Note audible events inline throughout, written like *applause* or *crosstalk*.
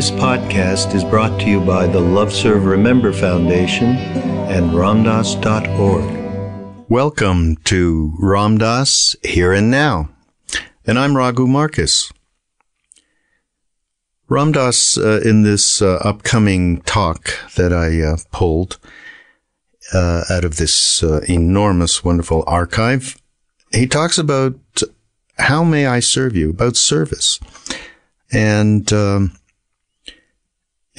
This podcast is brought to you by the Love Serve Remember Foundation and Ramdas.org. Welcome to Ram Dass Here and Now, and I'm Raghu Markus. Ramdas, uh, in this uh, upcoming talk that I uh, pulled uh, out of this uh, enormous, wonderful archive, he talks about how may I serve you, about service. And um,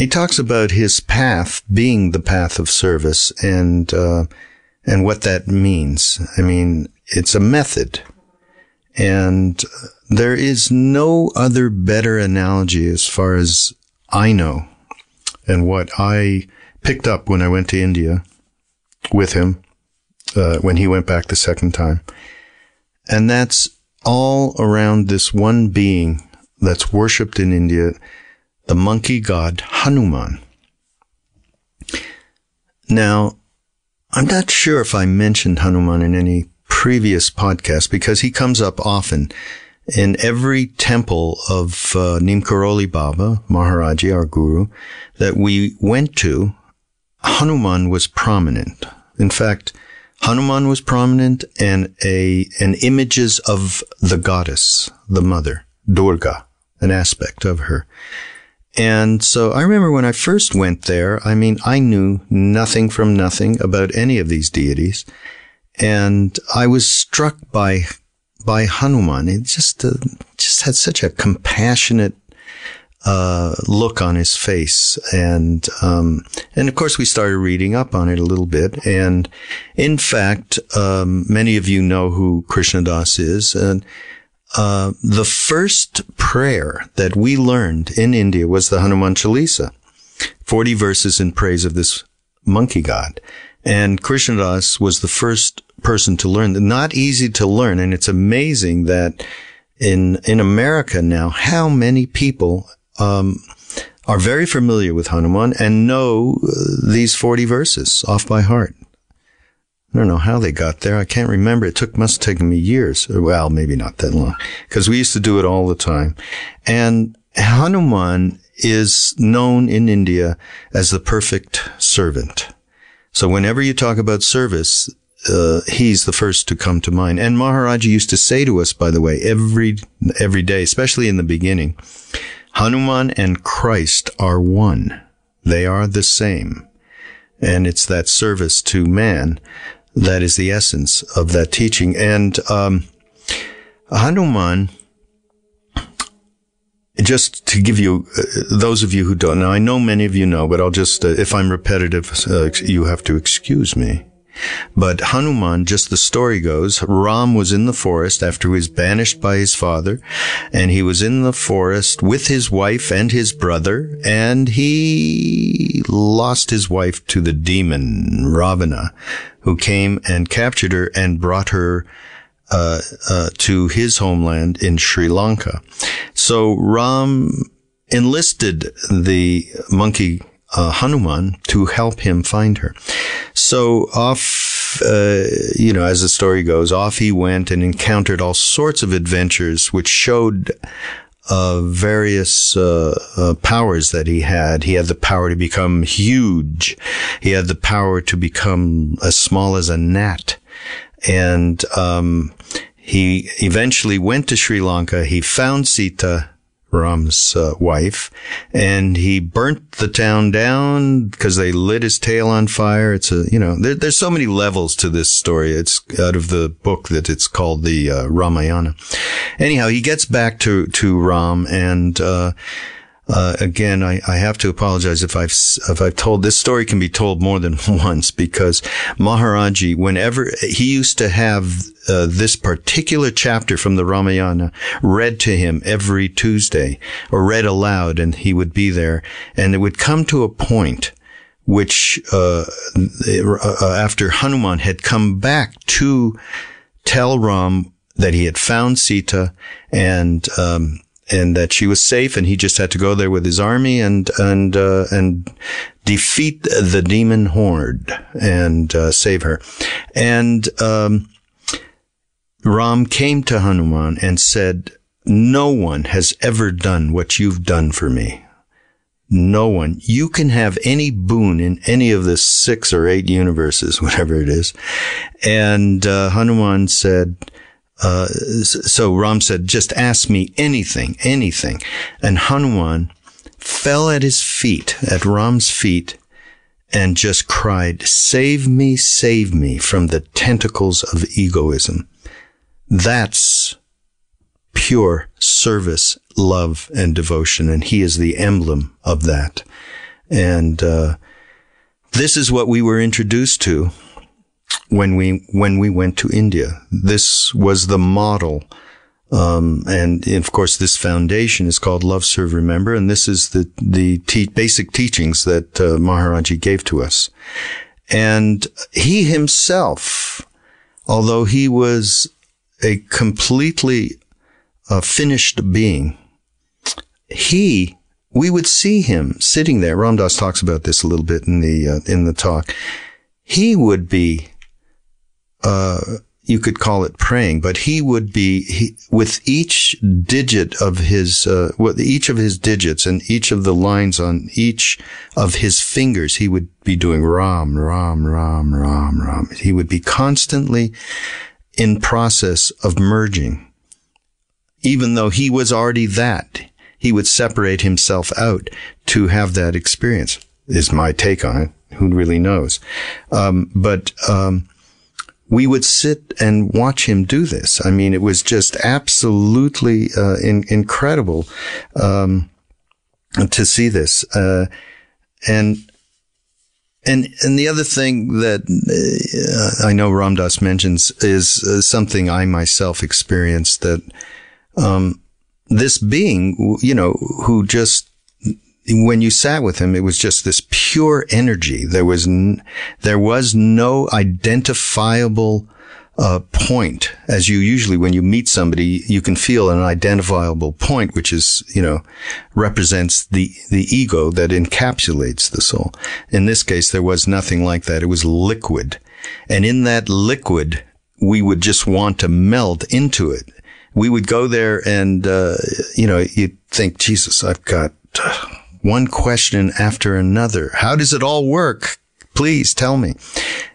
he talks about his path being the path of service and, uh, and what that means. I mean, it's a method. And there is no other better analogy as far as I know and what I picked up when I went to India with him, uh, when he went back the second time. And that's all around this one being that's worshipped in India the monkey god Hanuman. Now, I'm not sure if I mentioned Hanuman in any previous podcast because he comes up often. In every temple of uh, Neem Karoli Baba, Maharaji, our guru, that we went to, Hanuman was prominent. In fact, Hanuman was prominent and a, and images of the goddess, the mother, Durga, an aspect of her. And so I remember when I first went there, I mean, I knew nothing from nothing about any of these deities. And I was struck by, by Hanuman. It just, uh, just had such a compassionate, uh, look on his face. And, um, and of course we started reading up on it a little bit. And in fact, um, many of you know who Krishna Das is. And, uh, the first prayer that we learned in India was the Hanuman Chalisa, 40 verses in praise of this monkey god. And Krishna Das was the first person to learn. Not easy to learn. And it's amazing that in, in America now, how many people, um, are very familiar with Hanuman and know uh, these 40 verses off by heart. I don't know how they got there. I can't remember. It took, must have taken me years. Well, maybe not that long because we used to do it all the time. And Hanuman is known in India as the perfect servant. So whenever you talk about service, uh, he's the first to come to mind. And Maharaji used to say to us, by the way, every, every day, especially in the beginning, Hanuman and Christ are one. They are the same. And it's that service to man that is the essence of that teaching. And um, Hanuman, just to give you, uh, those of you who don't know, I know many of you know, but I'll just, uh, if I'm repetitive, uh, you have to excuse me. But Hanuman, just the story goes, Ram was in the forest after he was banished by his father, and he was in the forest with his wife and his brother, and he lost his wife to the demon, Ravana, who came and captured her and brought her uh, uh, to his homeland in Sri Lanka. So Ram enlisted the monkey uh, Hanuman to help him find her. So off, uh, you know, as the story goes, off he went and encountered all sorts of adventures, which showed uh, various uh, uh, powers that he had. He had the power to become huge. He had the power to become as small as a gnat, and um, He eventually went to Sri Lanka. He found Sita, Ram's uh, wife, and he burnt the town down because they lit his tail on fire. It's a, you know, there, there's so many levels to this story. It's out of the book that it's called the uh, Ramayana. Anyhow, he gets back to, to Ram and, uh, uh, again, I, I, have to apologize if I've if I've told this story can be told more than *laughs* once because Maharaji, whenever he used to have uh, this particular chapter from the Ramayana read to him every Tuesday or read aloud, and he would be there, and it would come to a point which uh, uh after Hanuman had come back to tell Ram that he had found Sita and um, and that she was safe and he just had to go there with his army and and uh, and defeat the demon horde and uh, save her. And um, Ram came to Hanuman and said no one has ever done what you've done for me. No one. You can have any boon in any of the six or eight universes *laughs* whatever it is. And uh, Hanuman said uh, so Ram said, just ask me anything, anything. And Hanuman fell at his feet, at Ram's feet, and just cried, save me, save me from the tentacles of egoism. That's pure service, love, and devotion. And he is the emblem of that. And, uh, this is what we were introduced to when we when we went to India. This was the model. Um, and of course, this foundation is called Love, Serve, Remember, and this is the the te- basic teachings that uh, Maharaji gave to us. And he himself, although he was a completely uh, finished being, he we would see him sitting there. Ram Dass talks about this a little bit in the uh, in the talk. He would be uh, you could call it praying, but he would be he, with each digit of his, uh, with each of his digits and each of the lines on each of his fingers, he would be doing Ram, Ram, Ram, Ram, Ram. He would be constantly in process of merging. Even though he was already that, he would separate himself out to have that experience. Is my take on it. Who really knows? Um, but um, we would sit and watch him do this. I mean, it was just absolutely uh, in, incredible um, to see this. Uh, and and and the other thing that uh, I know Ram Dass mentions is uh, something I myself experienced that um, this being, you know, who just when you sat with him, it was just this pure energy. There was, n- there was no identifiable, uh, point as you usually, when you meet somebody, you can feel an identifiable point, which is, you know, represents the, the ego that encapsulates the soul. In this case, there was nothing like that. It was liquid. And in that liquid, we would just want to melt into it. We would go there and, uh, you know, you'd think, Jesus, I've got, uh, one question after another. How does it all work? Please tell me.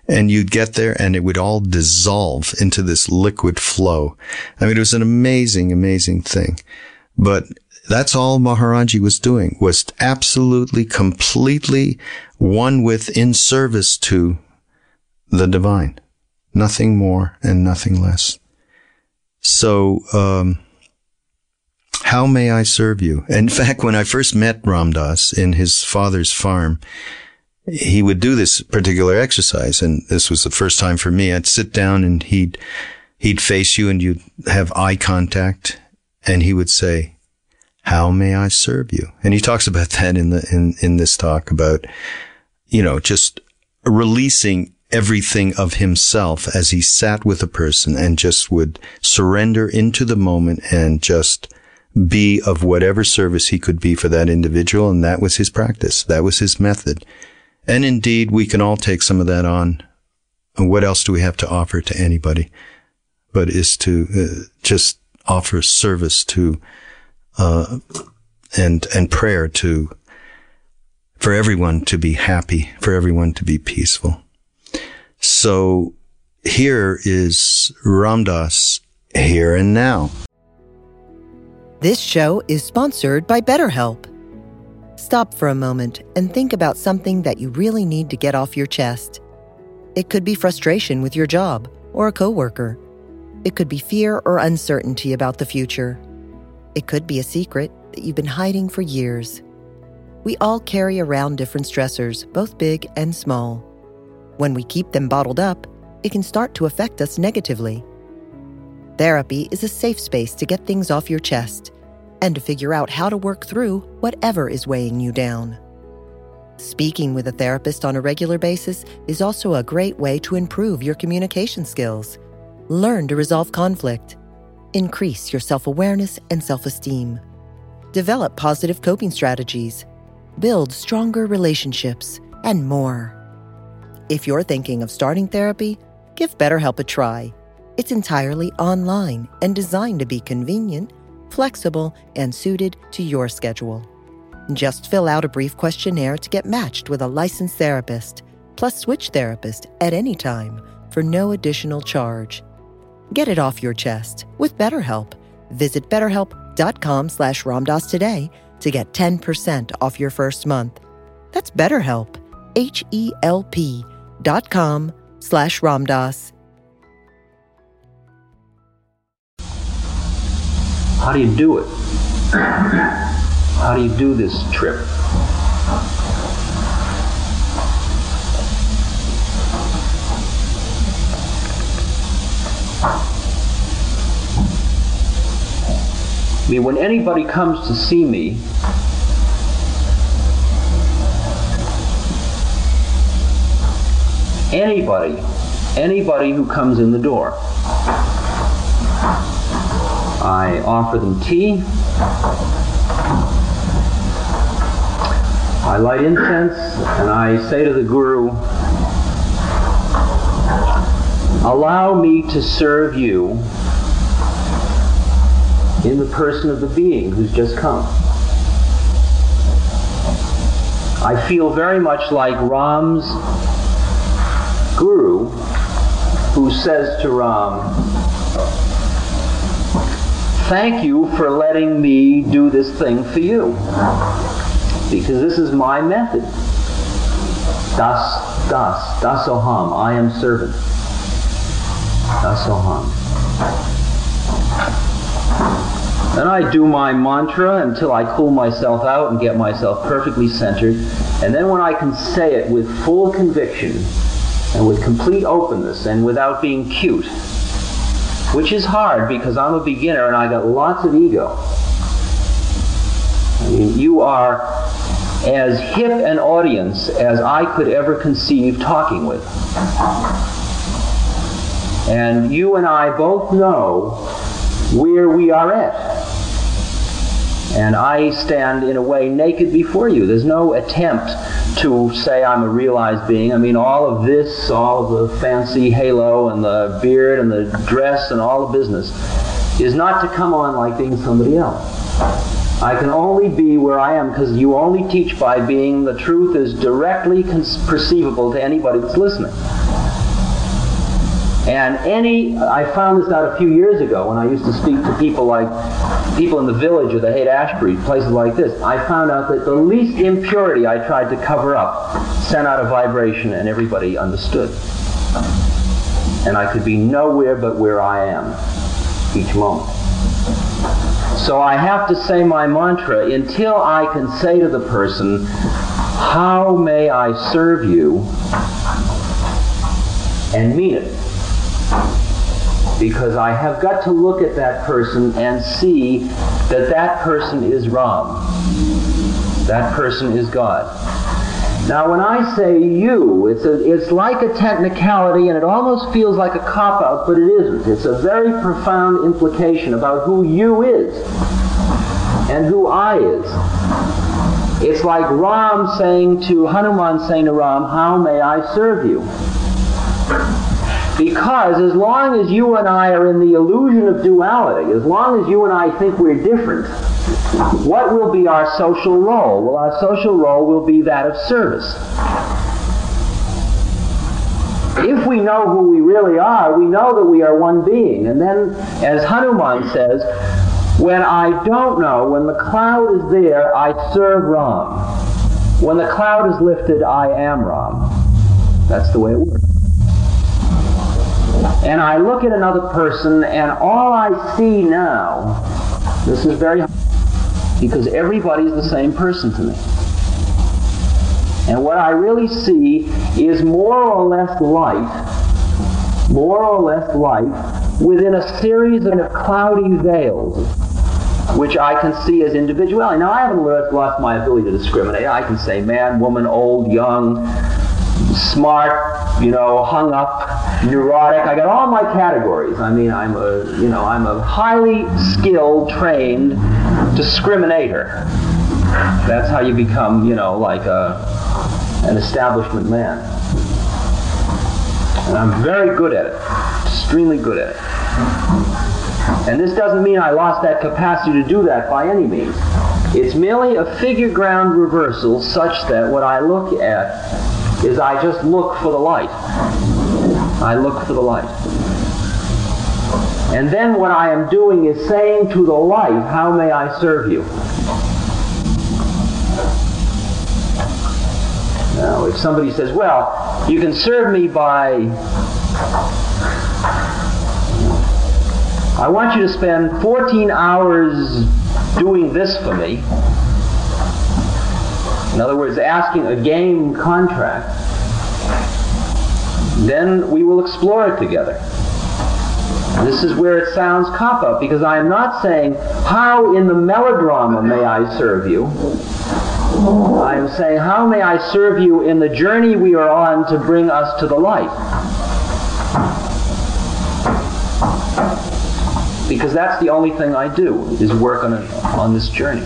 And you'd get there and it would all dissolve into this liquid flow. I mean, it was an amazing, amazing thing. But that's all Maharaji was doing was absolutely, completely one with in service to the divine. Nothing more and nothing less. So, um, how may I serve you? *laughs* In fact, when I first met Ram Dass in his father's farm, he would do this particular exercise. And this was the first time for me. I'd sit down and he'd, he'd face you and you'd have eye contact and he would say, how may I serve you? And he talks about *laughs* that in the, in, in this talk about, you know, just releasing everything of himself as he sat with a person and just would surrender into the moment and just be of whatever service he could be for that individual. And that was his practice. That was his method. And indeed, we can all take some of that on. And what else do we have to offer to anybody? But is to uh, just offer service to, uh, and, and prayer to, for everyone to be happy, for everyone to be peaceful. So here is Ram Dass here and now. This show is sponsored by BetterHelp. Stop for a moment and think about something that you really need to get off your chest. It could be frustration with your job or a coworker. It could be fear or uncertainty about the future. It could be a secret that you've been hiding for years. We all carry around different stressors, both big and small. When we keep them bottled up, it can start to affect us negatively. Therapy is a safe space to get things off your chest and to figure out how to work through whatever is weighing you down. Speaking with a therapist on a regular basis is also a great way to improve your communication skills, learn to resolve conflict, increase your self awareness and self esteem, develop positive coping strategies, build stronger relationships, and more. If you're thinking of starting therapy, give BetterHelp a try. It's entirely online and designed to be convenient, flexible, and suited to your schedule. Just fill out a brief questionnaire to get matched with a licensed therapist, plus switch therapist at any time for no additional charge. Get it off your chest with BetterHelp. Visit betterhelp.com slash ramdas today to get 10% off your first month. That's BetterHelp, H-E-L-P dot com slash ramdas. How do you do it? How do you do this trip? I mean, when anybody comes to see me, anybody, anybody who comes in the door, I offer them tea. I light incense and I say to the Guru, Allow me to serve you in the person of the being who's just come. I feel very much like Ram's Guru who says to Ram, Thank you for letting me do this thing for you. Because this is my method. Das, das, dasoham, I am servant. Dasoham. Then I do my mantra until I cool myself out and get myself perfectly centered. And then when I can say it with full conviction and with complete openness and without being cute, which is hard because I'm a beginner and I got lots of ego. I mean, you are as hip an audience as I could ever conceive talking with. And you and I both know where we are at. And I stand in a way naked before you. There's no attempt to say I'm a realized being. I mean, all of this, all of the fancy halo and the beard and the dress and all the business is not to come on like being somebody else. I can only be where I am because you only teach by being. The truth is directly perceivable to anybody that's listening. And any, I found this out a few years ago when I used to speak to people like people in the village or the Haight Ashbury, places like this. I found out that the least impurity I tried to cover up sent out a vibration and everybody understood. And I could be nowhere but where I am each moment. So I have to say my mantra until I can say to the person, How may I serve you? and mean it because I have got to look at that person and see that that person is Ram. That person is God. Now, when I say you, it's, a, it's like a technicality and it almost feels like a cop out, but it isn't. It's a very profound implication about who you is and who I is. It's like Ram saying to Hanuman saying to Ram, How may I serve you? Because as long as you and I are in the illusion of duality, as long as you and I think we're different, what will be our social role? Well, our social role will be that of service. if we know who we really are, we know that we are one being. And then, as Hanuman says, when I don't know, when the cloud is there, I serve Ram. When the cloud is lifted, I am Ram. That's the way it works. And I look at another person, and all I see now, this is very because everybody's the same person to me. And what I really see is more or less life, more or less life within a series of cloudy veils, which I can see as individuality. Now, I haven't lost my ability to discriminate. I can say man, woman, old, young, smart, you know, hung up, neurotic. I got all my categories. I mean, I'm a, you know, I'm a highly skilled, trained discriminator. That's how you become, you know, like a, an establishment man. And I'm very good at it, extremely good at it. And this doesn't mean I lost that capacity to do that by any means. It's merely a figure ground reversal such that what I look at is I just look for the light. I look for the light. And then what I am doing is saying to the light, How may I serve you? Now, if somebody says, Well, you can serve me by. I want you to spend 14 hours doing this for me. In other words, asking a game contract then we will explore it together. This is where it sounds cop because I am not saying, How in the melodrama may I serve you? I am saying, How may I serve you in the journey we are on to bring us to the light? Because that's the only thing I do, is work on, a, on this journey.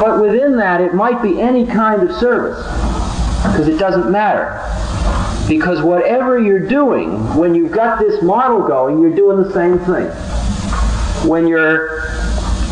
But within that, it might be any kind of service, because it doesn't matter. Because whatever you're doing, when you've got this model going, you're doing the same thing. When you're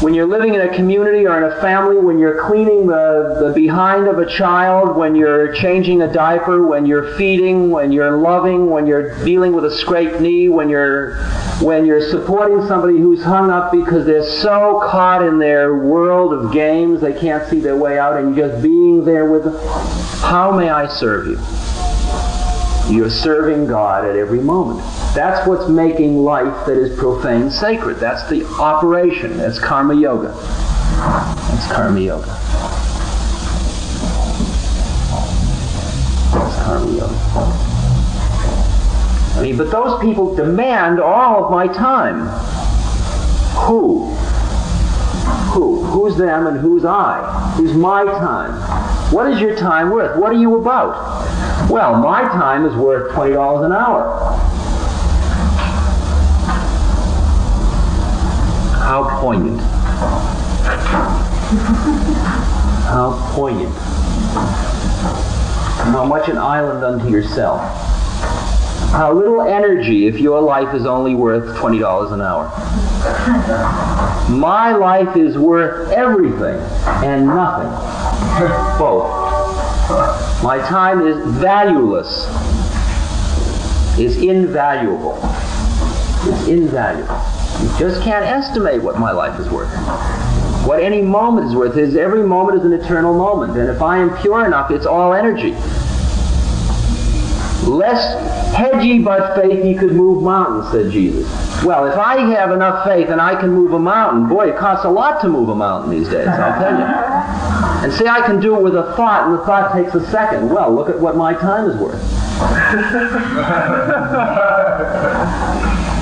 when you're living in a community or in a family, when you're cleaning the, the behind of a child, when you're changing a diaper, when you're feeding, when you're loving, when you're dealing with a scraped knee, when you're when you're supporting somebody who's hung up because they're so caught in their world of games they can't see their way out, and just being there with them. How may I serve you? You're serving God at every moment. That's what's making life that is profane sacred. That's the operation. That's karma yoga. That's karma yoga. That's karma yoga. I mean, but those people demand all of my time. Who? Who? Who's them and who's I? Who's my time? What is your time worth? What are you about? Well, my time is worth $20 an hour. How poignant. How poignant. How much an island unto yourself. How little energy if your life is only worth $20 an hour. My life is worth everything and nothing. *laughs* Both. My time is valueless. Is invaluable. It's invaluable. You just can't estimate what my life is worth. What any moment is worth is every moment is an eternal moment. And if I am pure enough, it's all energy. Less had ye but faith, ye could move mountains, said Jesus. Well, if I have enough faith and I can move a mountain, boy, it costs a lot to move a mountain these days, I'll tell you. And say I can do it with a thought, and the thought takes a second. Well, look at what my time is worth.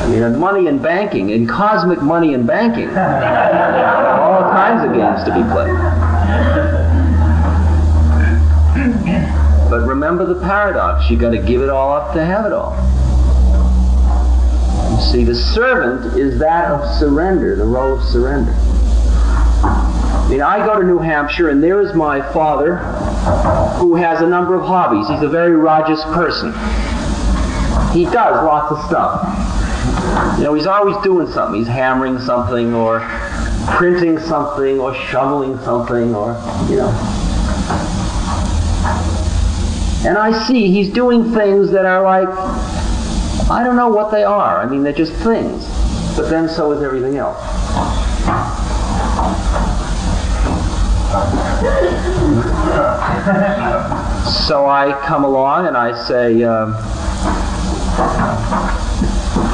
I mean, money in banking, in cosmic money in banking, all kinds of games to be played. But remember the paradox. You've got to give it all up to have it all. You see, the servant is that of surrender, the role of surrender. I mean, I go to New Hampshire, and there is my father, who has a number of hobbies. He's a very Rajas person. He does lots of stuff. You know, he's always doing something. He's hammering something or printing something or shoveling something or, you know. And I see he's doing things that are like, I don't know what they are. I mean, they're just things. But then so is everything else. so I come along and I say, uh,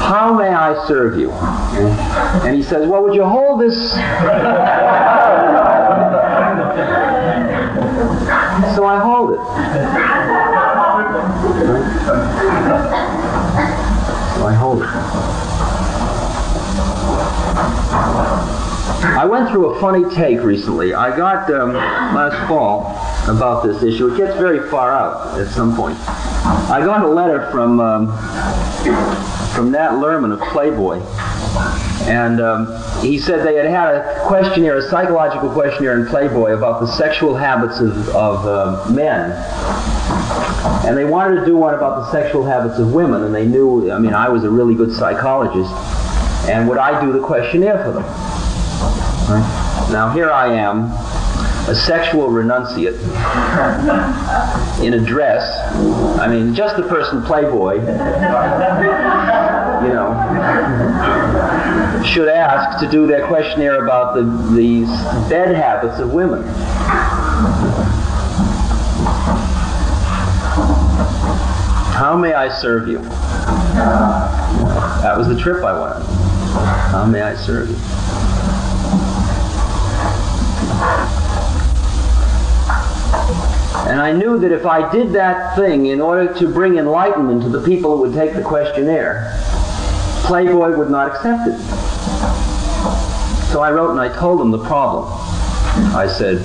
How may I serve you? And he says, Well, would you hold this? *laughs* so I hold it. I it. I went through a funny take recently. I got um, last fall about this issue. It gets very far out at some point. I got a letter from um, from Nat Lehrman of Playboy, and um, he said they had had a questionnaire, a psychological questionnaire in Playboy about the sexual habits of, of uh, men. And they wanted to do one about the sexual habits of women, and they knew, I mean, I was a really good psychologist, and would I do the questionnaire for them? Right? Now here I am, a sexual renunciate in a dress. I mean, just the person Playboy, you know, should ask to do their questionnaire about the, the bed habits of women. How may I serve you? That was the trip I went. How may I serve you? And I knew that if I did that thing in order to bring enlightenment to the people who would take the questionnaire, Playboy would not accept it. So I wrote and I told them the problem. I said,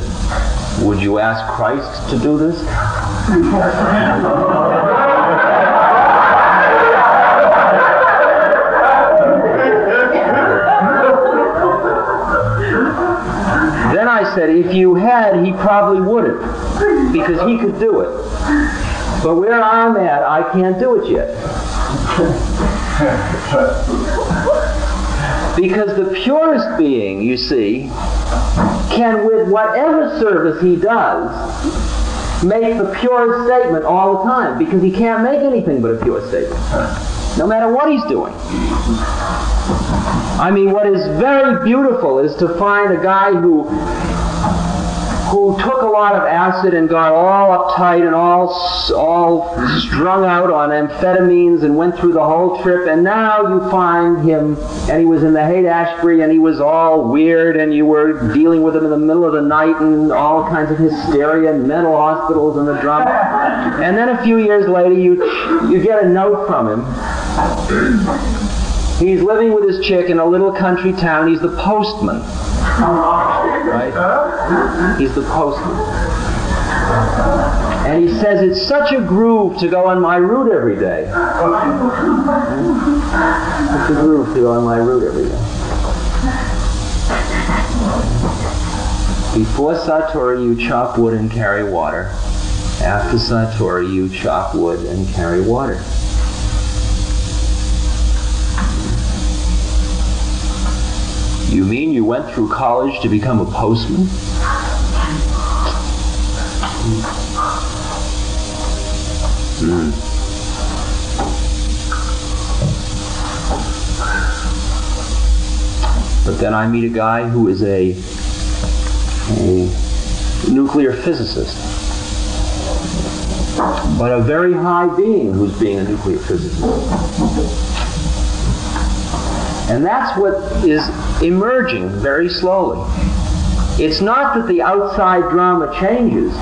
Would you ask Christ to do this? *laughs* Said, if you had, he probably wouldn't, because he could do it. But where I'm at, I can't do it yet. *laughs* because the purest being, you see, can, with whatever service he does, make the pure statement all the time, because he can't make anything but a pure statement, no matter what he's doing. I mean, what is very beautiful is to find a guy who who took a lot of acid and got all uptight and all all strung out on amphetamines and went through the whole trip and now you find him and he was in the Haight Ashbury and he was all weird and you were dealing with him in the middle of the night and all kinds of hysteria and mental hospitals and the drum *laughs* and then a few years later you you get a note from him He's living with his chick in a little country town. He's the postman. Right? He's the postman. And he says, it's such a groove to go on my route every day. It's a groove to go on my route every day. Before Satori, you chop wood and carry water. After Satori, you chop wood and carry water. You mean you went through college to become a postman? Mm. But then I meet a guy who is a, a nuclear physicist, but a very high being who's being a nuclear physicist. And that's what is emerging very slowly. It's not that the outside drama changes.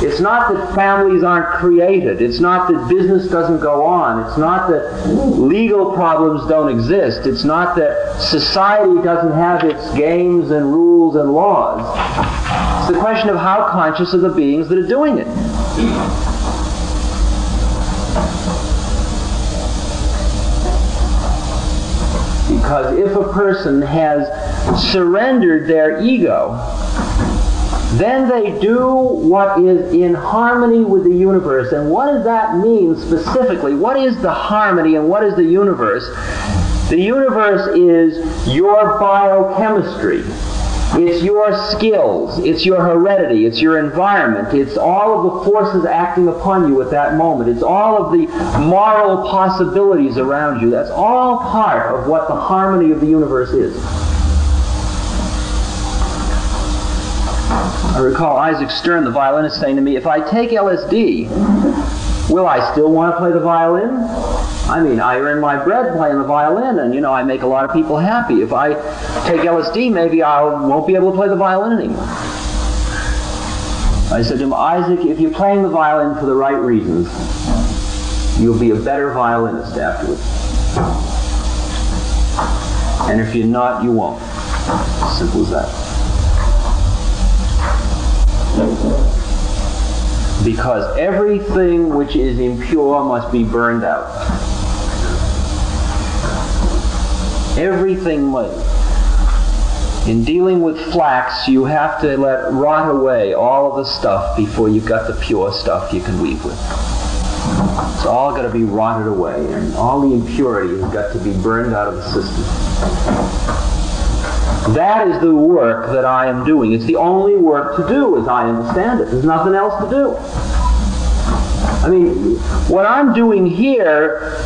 It's not that families aren't created. It's not that business doesn't go on. It's not that legal problems don't exist. It's not that society doesn't have its games and rules and laws. It's the question of how conscious are the beings that are doing it. Because if a person has surrendered their ego, then they do what is in harmony with the universe. And what does that mean specifically? What is the harmony and what is the universe? The universe is your biochemistry. It's your skills, it's your heredity, it's your environment, it's all of the forces acting upon you at that moment, it's all of the moral possibilities around you. That's all part of what the harmony of the universe is. I recall Isaac Stern, the violinist, saying to me, if I take LSD, will I still want to play the violin? I mean, I earn my bread playing the violin, and you know, I make a lot of people happy. If I take LSD, maybe I won't be able to play the violin anymore. I said to him, Isaac, if you're playing the violin for the right reasons, you'll be a better violinist afterwards. And if you're not, you won't. Simple as that. Because everything which is impure must be burned out. Everything. In dealing with flax, you have to let rot away all of the stuff before you've got the pure stuff you can weave with. It's all got to be rotted away, and all the impurity has got to be burned out of the system. That is the work that I am doing. It's the only work to do, as I understand it. There's nothing else to do. I mean, what I'm doing here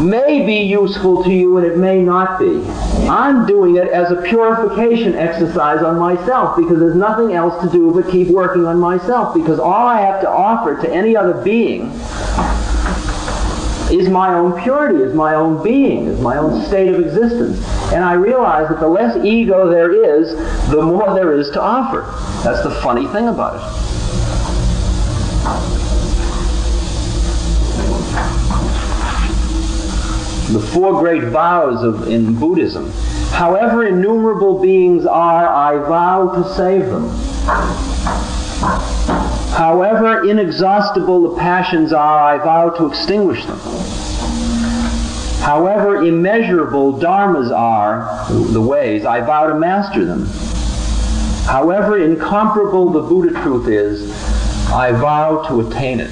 may be useful to you and it may not be. I'm doing it as a purification exercise on myself because there's nothing else to do but keep working on myself because all I have to offer to any other being is my own purity, is my own being, is my own state of existence. And I realize that the less ego there is, the more there is to offer. That's the funny thing about it. The four great vows of, in Buddhism. However innumerable beings are, I vow to save them. However inexhaustible the passions are, I vow to extinguish them. However immeasurable dharmas are, the ways, I vow to master them. However incomparable the Buddha truth is, I vow to attain it.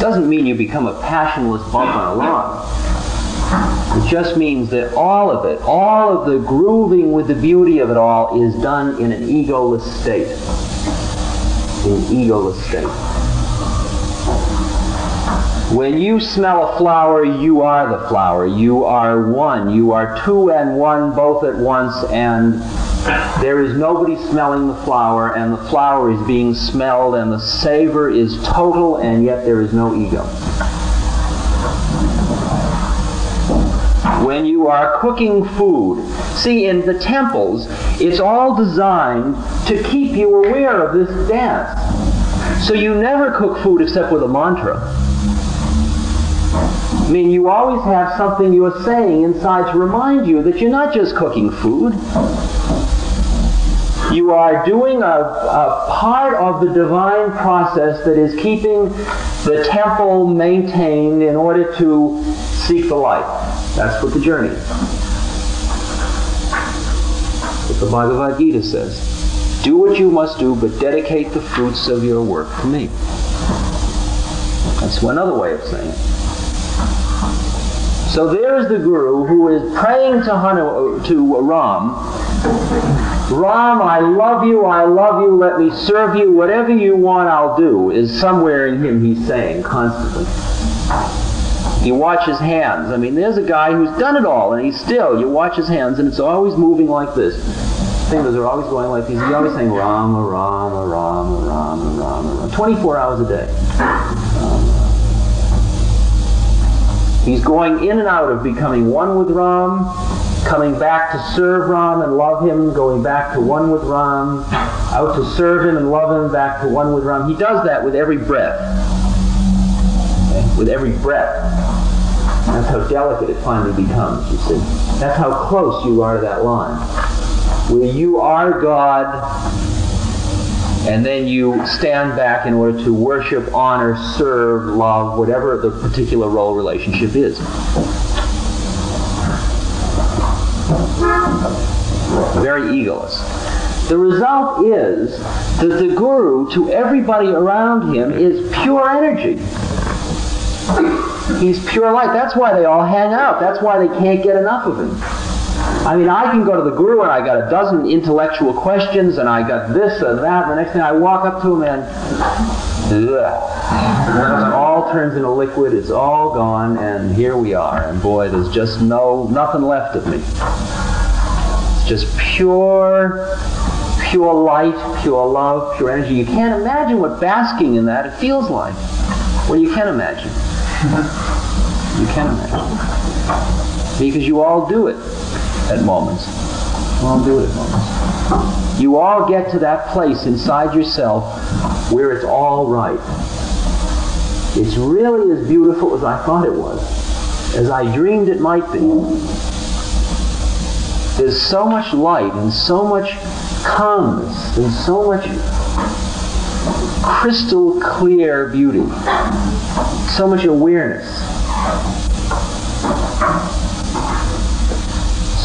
Doesn't mean you become a passionless bump on a log. It just means that all of it, all of the grooving with the beauty of it all is done in an egoless state. In an egoless state. When you smell a flower, you are the flower. You are one. You are two and one both at once, and there is nobody smelling the flower, and the flower is being smelled, and the savor is total, and yet there is no ego. When you are cooking food, see, in the temples, it's all designed to keep you aware of this dance. So you never cook food except with a mantra. I mean, you always have something you're saying inside to remind you that you're not just cooking food. You are doing a, a, part of the divine process that is keeping the temple maintained in order to seek the light. That's what the journey is. What the Bhagavad Gita says. Do what you must do, but dedicate the fruits of your work to me. That's another way of saying it. So there's the guru who is praying to Hanu, to Ram. Ram, I love you, I love you, let me serve you, whatever you want, I'll do, is somewhere in him he's saying constantly. You watch his hands. I mean, there's a guy who's done it all, and he's still, you watch his hands, and it's always moving like this. Fingers are always going like these. He's always saying Rama, Rama, Rama, Rama, Rama, Rama. 24 hours a day. He's going in and out of becoming one with Ram, coming back to serve Ram and love him, going back to one with Ram, out to serve him and love him, back to one with Ram. He does that with every breath. Okay? With every breath. That's how delicate it finally becomes, you see. That's how close you are to that line. Where you are God and then you stand back in order to worship, honor, serve, love, whatever the particular role relationship is. Very egoless. The result is that the guru, to everybody around him, is pure energy. He's pure light. That's why they all hang out. That's why they can't get enough of him. I mean, I can go to the guru and I got a dozen intellectual questions and I got this and that. And the next thing I walk up to him and it all turns into liquid. It's all gone, and here we are. And boy, there's just no nothing left of me. It's just pure, pure light, pure love, pure energy. You can't imagine what basking in that it feels like. Well, you can imagine. You can imagine. Because you all do it at moments. All do it at moments. You all get to that place inside yourself where it's all right. It's really as beautiful as I thought it was, as I dreamed it might be. There's so much light and so much calmness and so much crystal clear beauty, so much awareness,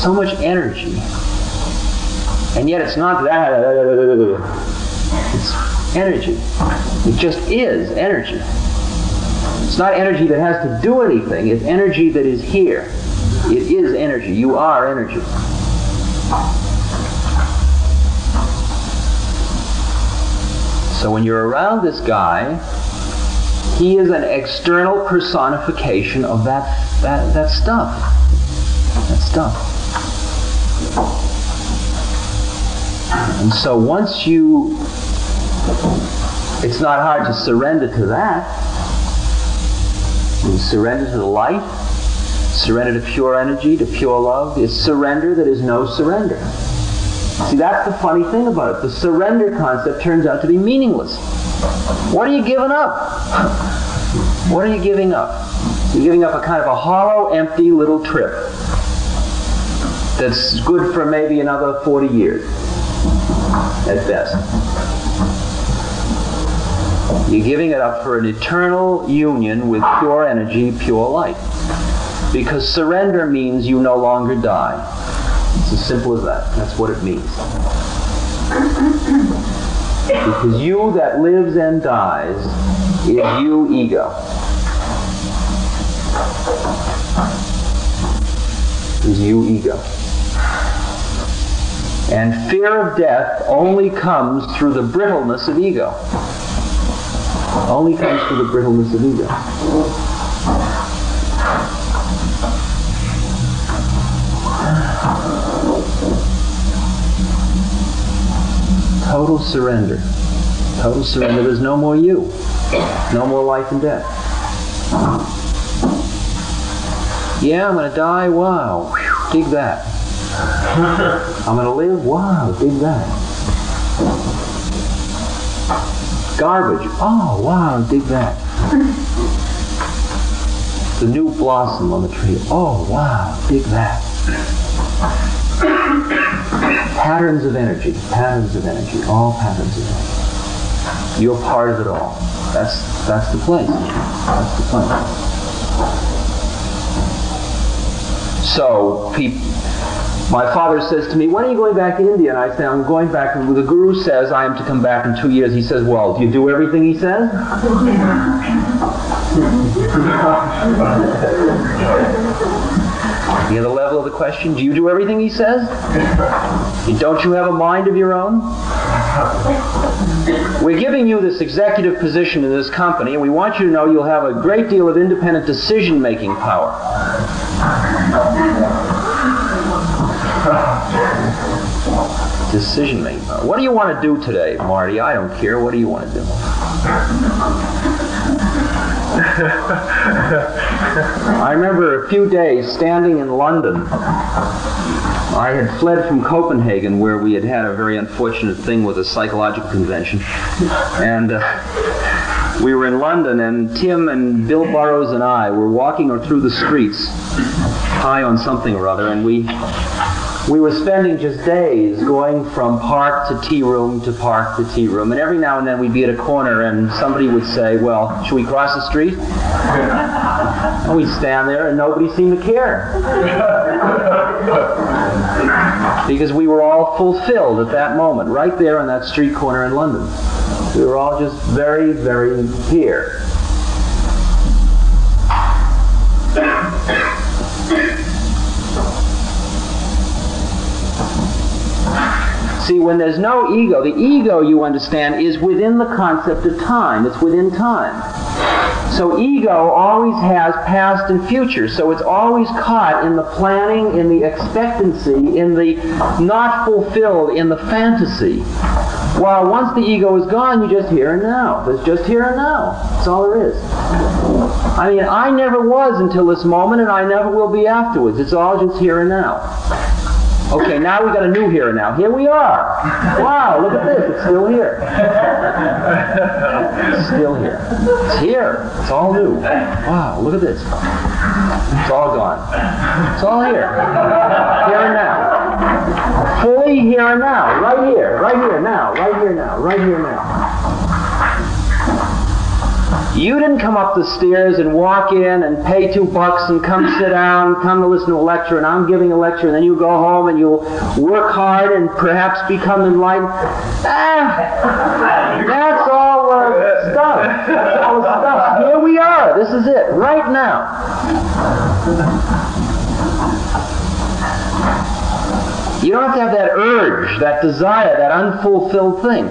so much energy. And yet it's not that. It's energy. It just is energy. It's not energy that has to do anything. It's energy that is here. It is energy. You are energy. So when you're around this guy, he is an external personification of that, that, that stuff. That stuff. And so once you, it's not hard to surrender to that. You surrender to the light, surrender to pure energy, to pure love. It's surrender that is no surrender. See, that's the funny thing about it. The surrender concept turns out to be meaningless. What are you giving up? What are you giving up? You're giving up a kind of a hollow, empty little trip that's good for maybe another 40 years at best. You're giving it up for an eternal union with pure energy, pure light. Because surrender means you no longer die. It's as simple as that. That's what it means. Because you that lives and dies is you ego. Is you ego. And fear of death only comes through the brittleness of ego. Only comes through the brittleness of ego. Total surrender. Total surrender. There's no more you. No more life and death. Yeah, I'm going to die. Wow. Whew, dig that. *laughs* I'm going to live? Wow, dig that. Garbage. Oh, wow, dig that. The new blossom on the tree. Oh, wow, dig that. Patterns of energy, patterns of energy, all patterns of energy. You're part of it all. That's that's the place. That's the place. So people my father says to me, when are you going back to India? And I say, I'm going back. The guru says I am to come back in two years. He says, well, do you do everything he says? *laughs* You know the level of the question? Do you do everything he says? Don't you have a mind of your own? We're giving you this executive position in this company, and we want you to know you'll have a great deal of independent decision making power. Decision making. What do you want to do today, Marty? I don't care. What do you want to do? *laughs* I remember a few days standing in London. I had fled from Copenhagen, where we had had a very unfortunate thing with a psychological convention. And uh, we were in London, and Tim and Bill Burroughs and I were walking through the streets, high on something or other, and we we were spending just days going from park to tea room to park to tea room. And every now and then we'd be at a corner and somebody would say, Well, should we cross the street? and we'd stand there and nobody seemed to care. because we were all fulfilled at that moment, right there on that street corner in London. We were all just very, very here. See, when there's no ego, the ego, you understand, is within the concept of time. It's within time. So ego always has past and future. So it's always caught in the planning, in the expectancy, in the not fulfilled, in the fantasy. While once the ego is gone, you just here and now. There's just here and now. That's all there is. I mean, I never was until this moment, and I never will be afterwards. It's all just here and now. Okay, now we got a new here now. Here we are. Wow, look at this. It's still here. It's still here. It's here. It's all new. Wow, look at this. It's all gone. It's all here. Here and now. Fully here and now. Right here. Right here now. Right here now. Right here now. You didn't come up the stairs and walk in and pay two bucks and come sit down, come to listen to a lecture, and I'm giving a lecture, and then you go home and you'll work hard and perhaps become enlightened. Ah, that's all uh, stuff. That's all stuff. Here we are. This is it, right now. You don't have to have that urge, that desire, that unfulfilled thing.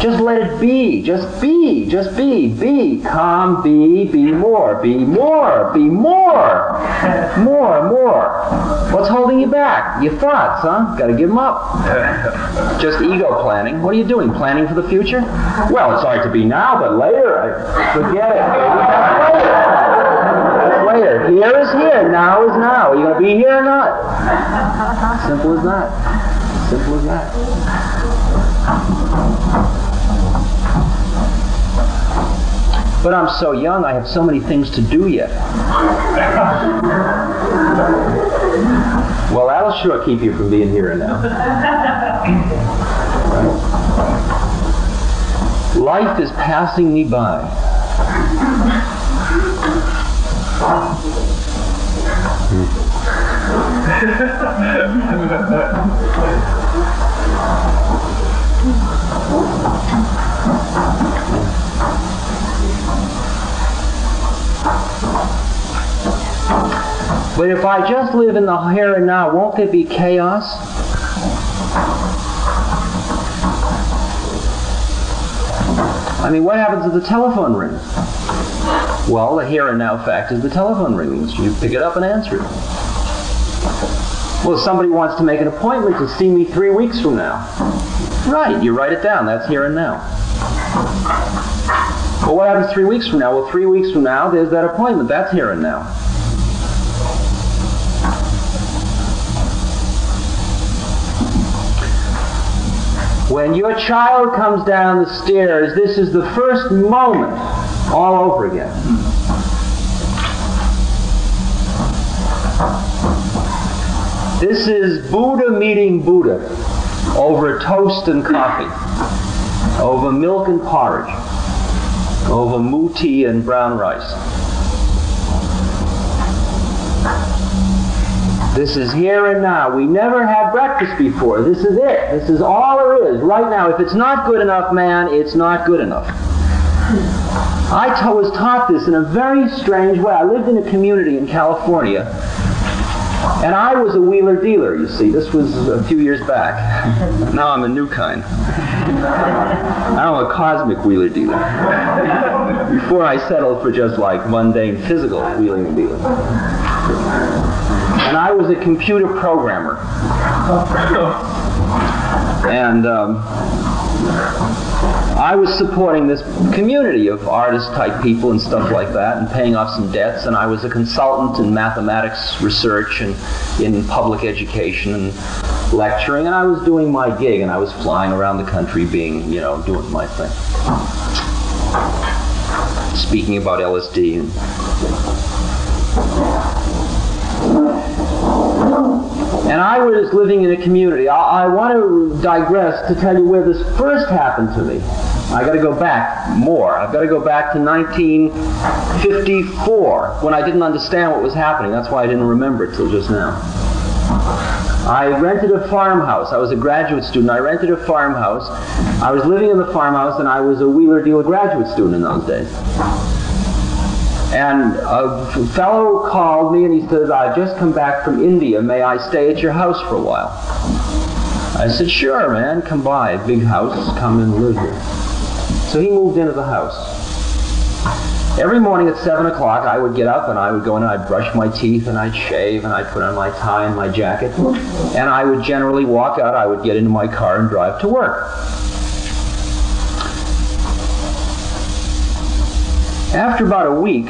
Just let it be. Just be. Just be. Be. Calm. Be. Be more. Be more. Be more. More. More. What's holding you back? Your thoughts, huh? Got to give them up. *laughs* Just ego planning. What are you doing? Planning for the future? Well, it's hard to be now, but later, I forget it. *laughs* Here is here. Now is now. Are you going to be here or not? Simple as that. Simple as that. But I'm so young, I have so many things to do yet. well, that'll sure keep you from being here and now. Life is passing me by. But if I just live in the here and now, won't there be chaos? I mean, what happens if the telephone rings? Well, the here and now fact is the telephone rings. You pick it up and answer it. Well, if somebody wants to make an appointment to see me three weeks from now. Right, you write it down. That's here and now. Well, what happens three weeks from now? Well, three weeks from now, there's that appointment. That's here and now. When your child comes down the stairs, this is the first moment all over again. This is Buddha meeting Buddha over toast and coffee, over milk and porridge, over mu tea and brown rice. This is here and now. We never had breakfast before. This is it. This is all there is right now. If it's not good enough, man, it's not good enough. I t- was taught this in a very strange way. I lived in a community in California, and I was a wheeler dealer, you see. This was a few years back. now I'm a new kind. I'm a cosmic wheeler dealer. Before I settled for just like mundane physical wheeling and dealing and I was a computer programmer. And um, I was supporting this community of artist type people and stuff like that and paying off some debts. And I was a consultant in mathematics research and in public education and lecturing. And I was doing my gig and I was flying around the country being, you know, doing my thing. Speaking about LSD and and I was living in a community. I, I, want to digress to tell you where this first happened to me. I got to go back more. I've got to go back to 1954 when I didn't understand what was happening. That's why I didn't remember it till just now. I rented a farmhouse. I was a graduate student. I rented a farmhouse. I was living in the farmhouse and I was a wheeler dealer graduate student in those days. And a fellow called me and he said, I've just come back from India. May I stay at your house for a while? I said, sure, man, come by. Big house, come and live here. So he moved into the house. Every morning at 7 o'clock, I would get up and I would go in and I'd brush my teeth and I'd shave and I'd put on my tie and my jacket. And I would generally walk out, I would get into my car and drive to work. After about a week,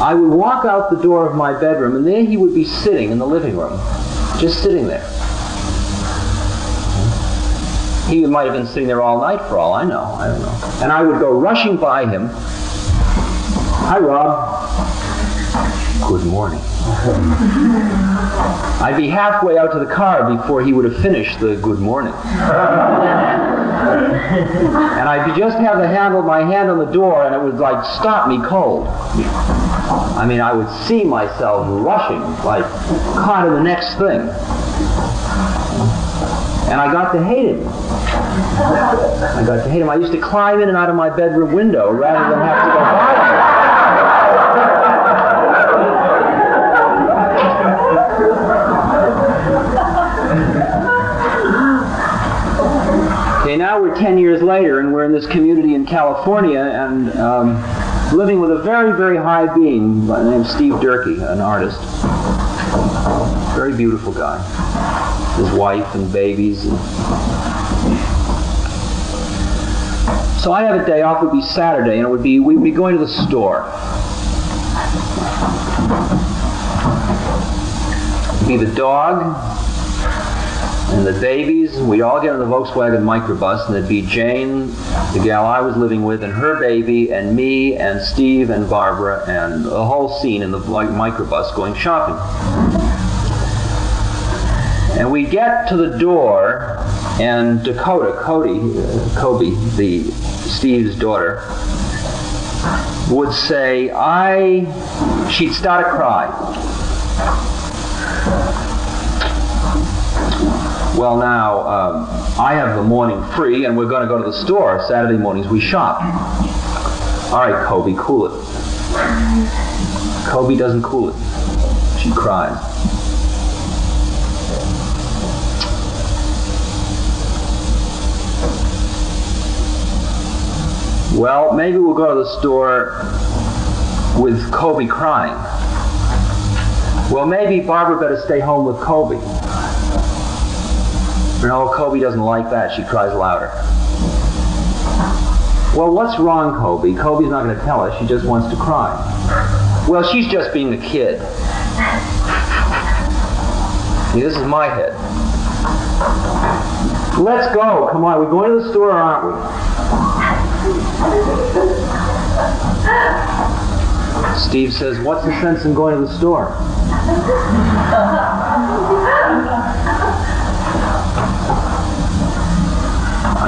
I would walk out the door of my bedroom, and there he would be sitting in the living room, just sitting there. He might have been sitting there all night for all I know. I don't know. And I would go rushing by him. Hi, Rob. Good morning. *laughs* I'd be halfway out to the car before he would have finished the good morning. *laughs* and I'd just have the handle of my hand on the door, and it would like stop me cold. I mean, I would see myself rushing, like caught in the next thing. And I got to hate him. I got to hate him. I used to climb in and out of my bedroom window rather than have to go by now we're 10 years later, and we're in this community in California, and um, living with a very, very high being by the name Steve Durkee, an artist. Very beautiful guy. His wife and babies. And... So I'd have a day off, it would be Saturday, and it would be, we'd be going to the store. It'd be the dog, and the babies, we'd all get in the Volkswagen microbus, and it'd be Jane, the gal I was living with, and her baby, and me, and Steve, and Barbara, and the whole scene in the microbus going shopping. And we get to the door, and Dakota, Cody, uh, Kobe, the Steve's daughter, would say, I, she'd start to cry. Well, now um, I have the morning free, and we're going to go to the store. Saturday mornings we shop. All right, Kobe, cool it. Kobe doesn't cool it. She cries. Well, maybe we'll go to the store with Kobe crying. Well, maybe Barbara better stay home with Kobe. No, Kobe doesn't like that. She cries louder. Well, what's wrong, Kobe? Kobe's not going to tell us. She just wants to cry. Well, she's just being a kid. See, this is my head. Let's go. Come on. We're going to the store, aren't we? Steve says, What's the sense in going to the store?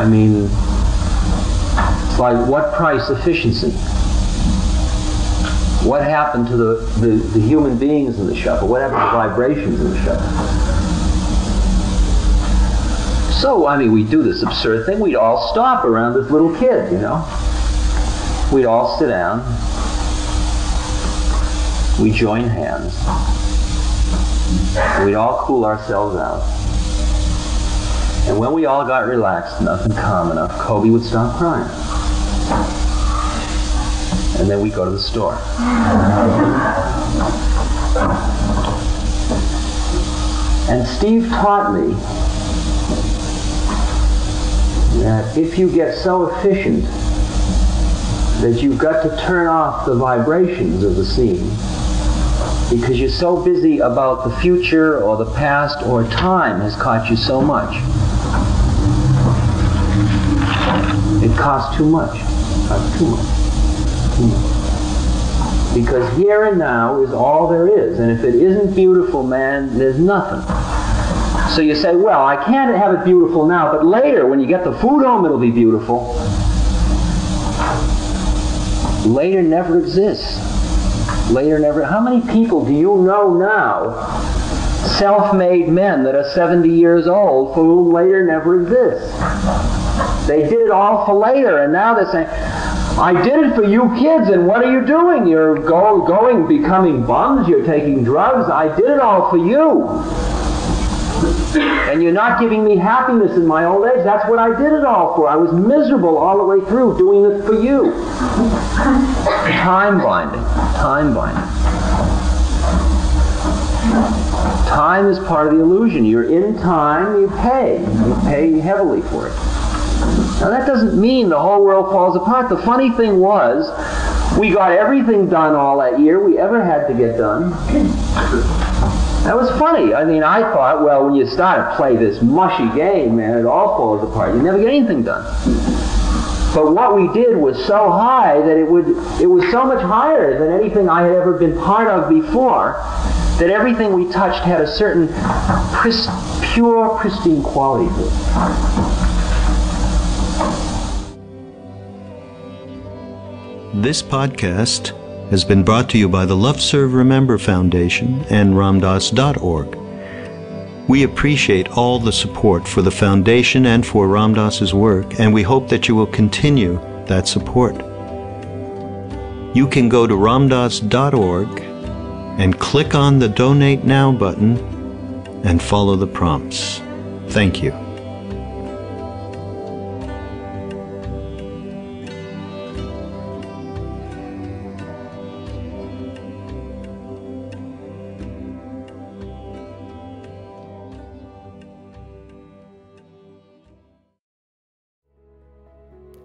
I mean, it's like what price efficiency? What happened to the, the, the human beings in the shuffle? What happened to vibrations in the shuffle? So, I mean, we do this absurd thing. We'd all stop around this little kid, you know? We'd all sit down. We join hands. We'd all cool ourselves out. And when we all got relaxed enough and calm enough, Kobe would stop crying. And then we'd go to the store. And Steve taught me that if you get so efficient that you've got to turn off the vibrations of the scene because you're so busy about the future or the past or time has caught you so much It costs too much. Costs too much. Too much. Because here and now is all there is. And if it isn't beautiful, man, there's nothing. So you say, well, I can't have it beautiful now, but later, when you get the food home, it'll be beautiful. Later never exists. Later never. How many people do you know now, self made men that are 70 years old, for whom later never exists? They did it all for later, and now they're saying, I did it for you kids, and what are you doing? You're go, going, becoming bums, you're taking drugs. I did it all for you. And you're not giving me happiness in my old age. That's what I did it all for. I was miserable all the way through doing this for you. Time binding. Time binding. Time is part of the illusion. You're in time, you pay. You pay heavily for it. Now that doesn't mean the whole world falls apart. The funny thing was, we got everything done all that year we ever had to get done. That was funny. I mean, I thought, well, when you start to play this mushy game, man, it all falls apart. You never get anything done. But what we did was so high that it would it was so much higher than anything I had ever been part of before that everything we touched had a certain pris- pure, pristine quality to it. This podcast has been brought to you by the Love Serve Remember Foundation and RamDass.org. We appreciate all the support for the foundation and for Ram Dass's work, and we hope that you will continue that support. You can go to ramdass.org and click on the Donate Now button and follow the prompts. Thank you.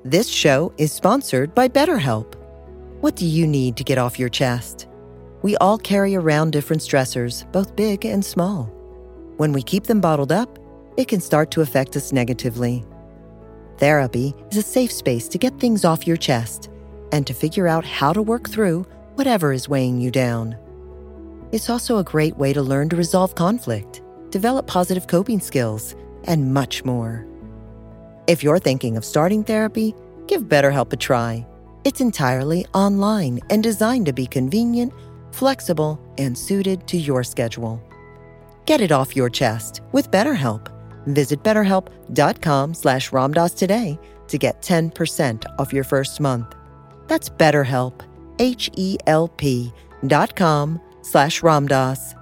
This show is sponsored by BetterHelp. What do you need to get off your chest? We all carry around different stressors, both big and small. When we keep them bottled up, it can start to affect us negatively. Therapy is a safe space to get things off your chest and to figure out how to work through whatever is weighing you down. It's also a great way to learn to resolve conflict, develop positive coping skills, and much more. If you're thinking of starting therapy, give BetterHelp a try. It's entirely online and designed to be convenient, flexible, and suited to your schedule. Get it off your chest with BetterHelp. Visit betterhelp.com slash ramdass today to get 10% off your first month. That's betterhelp, H-E-L-P dot com slash ramdass.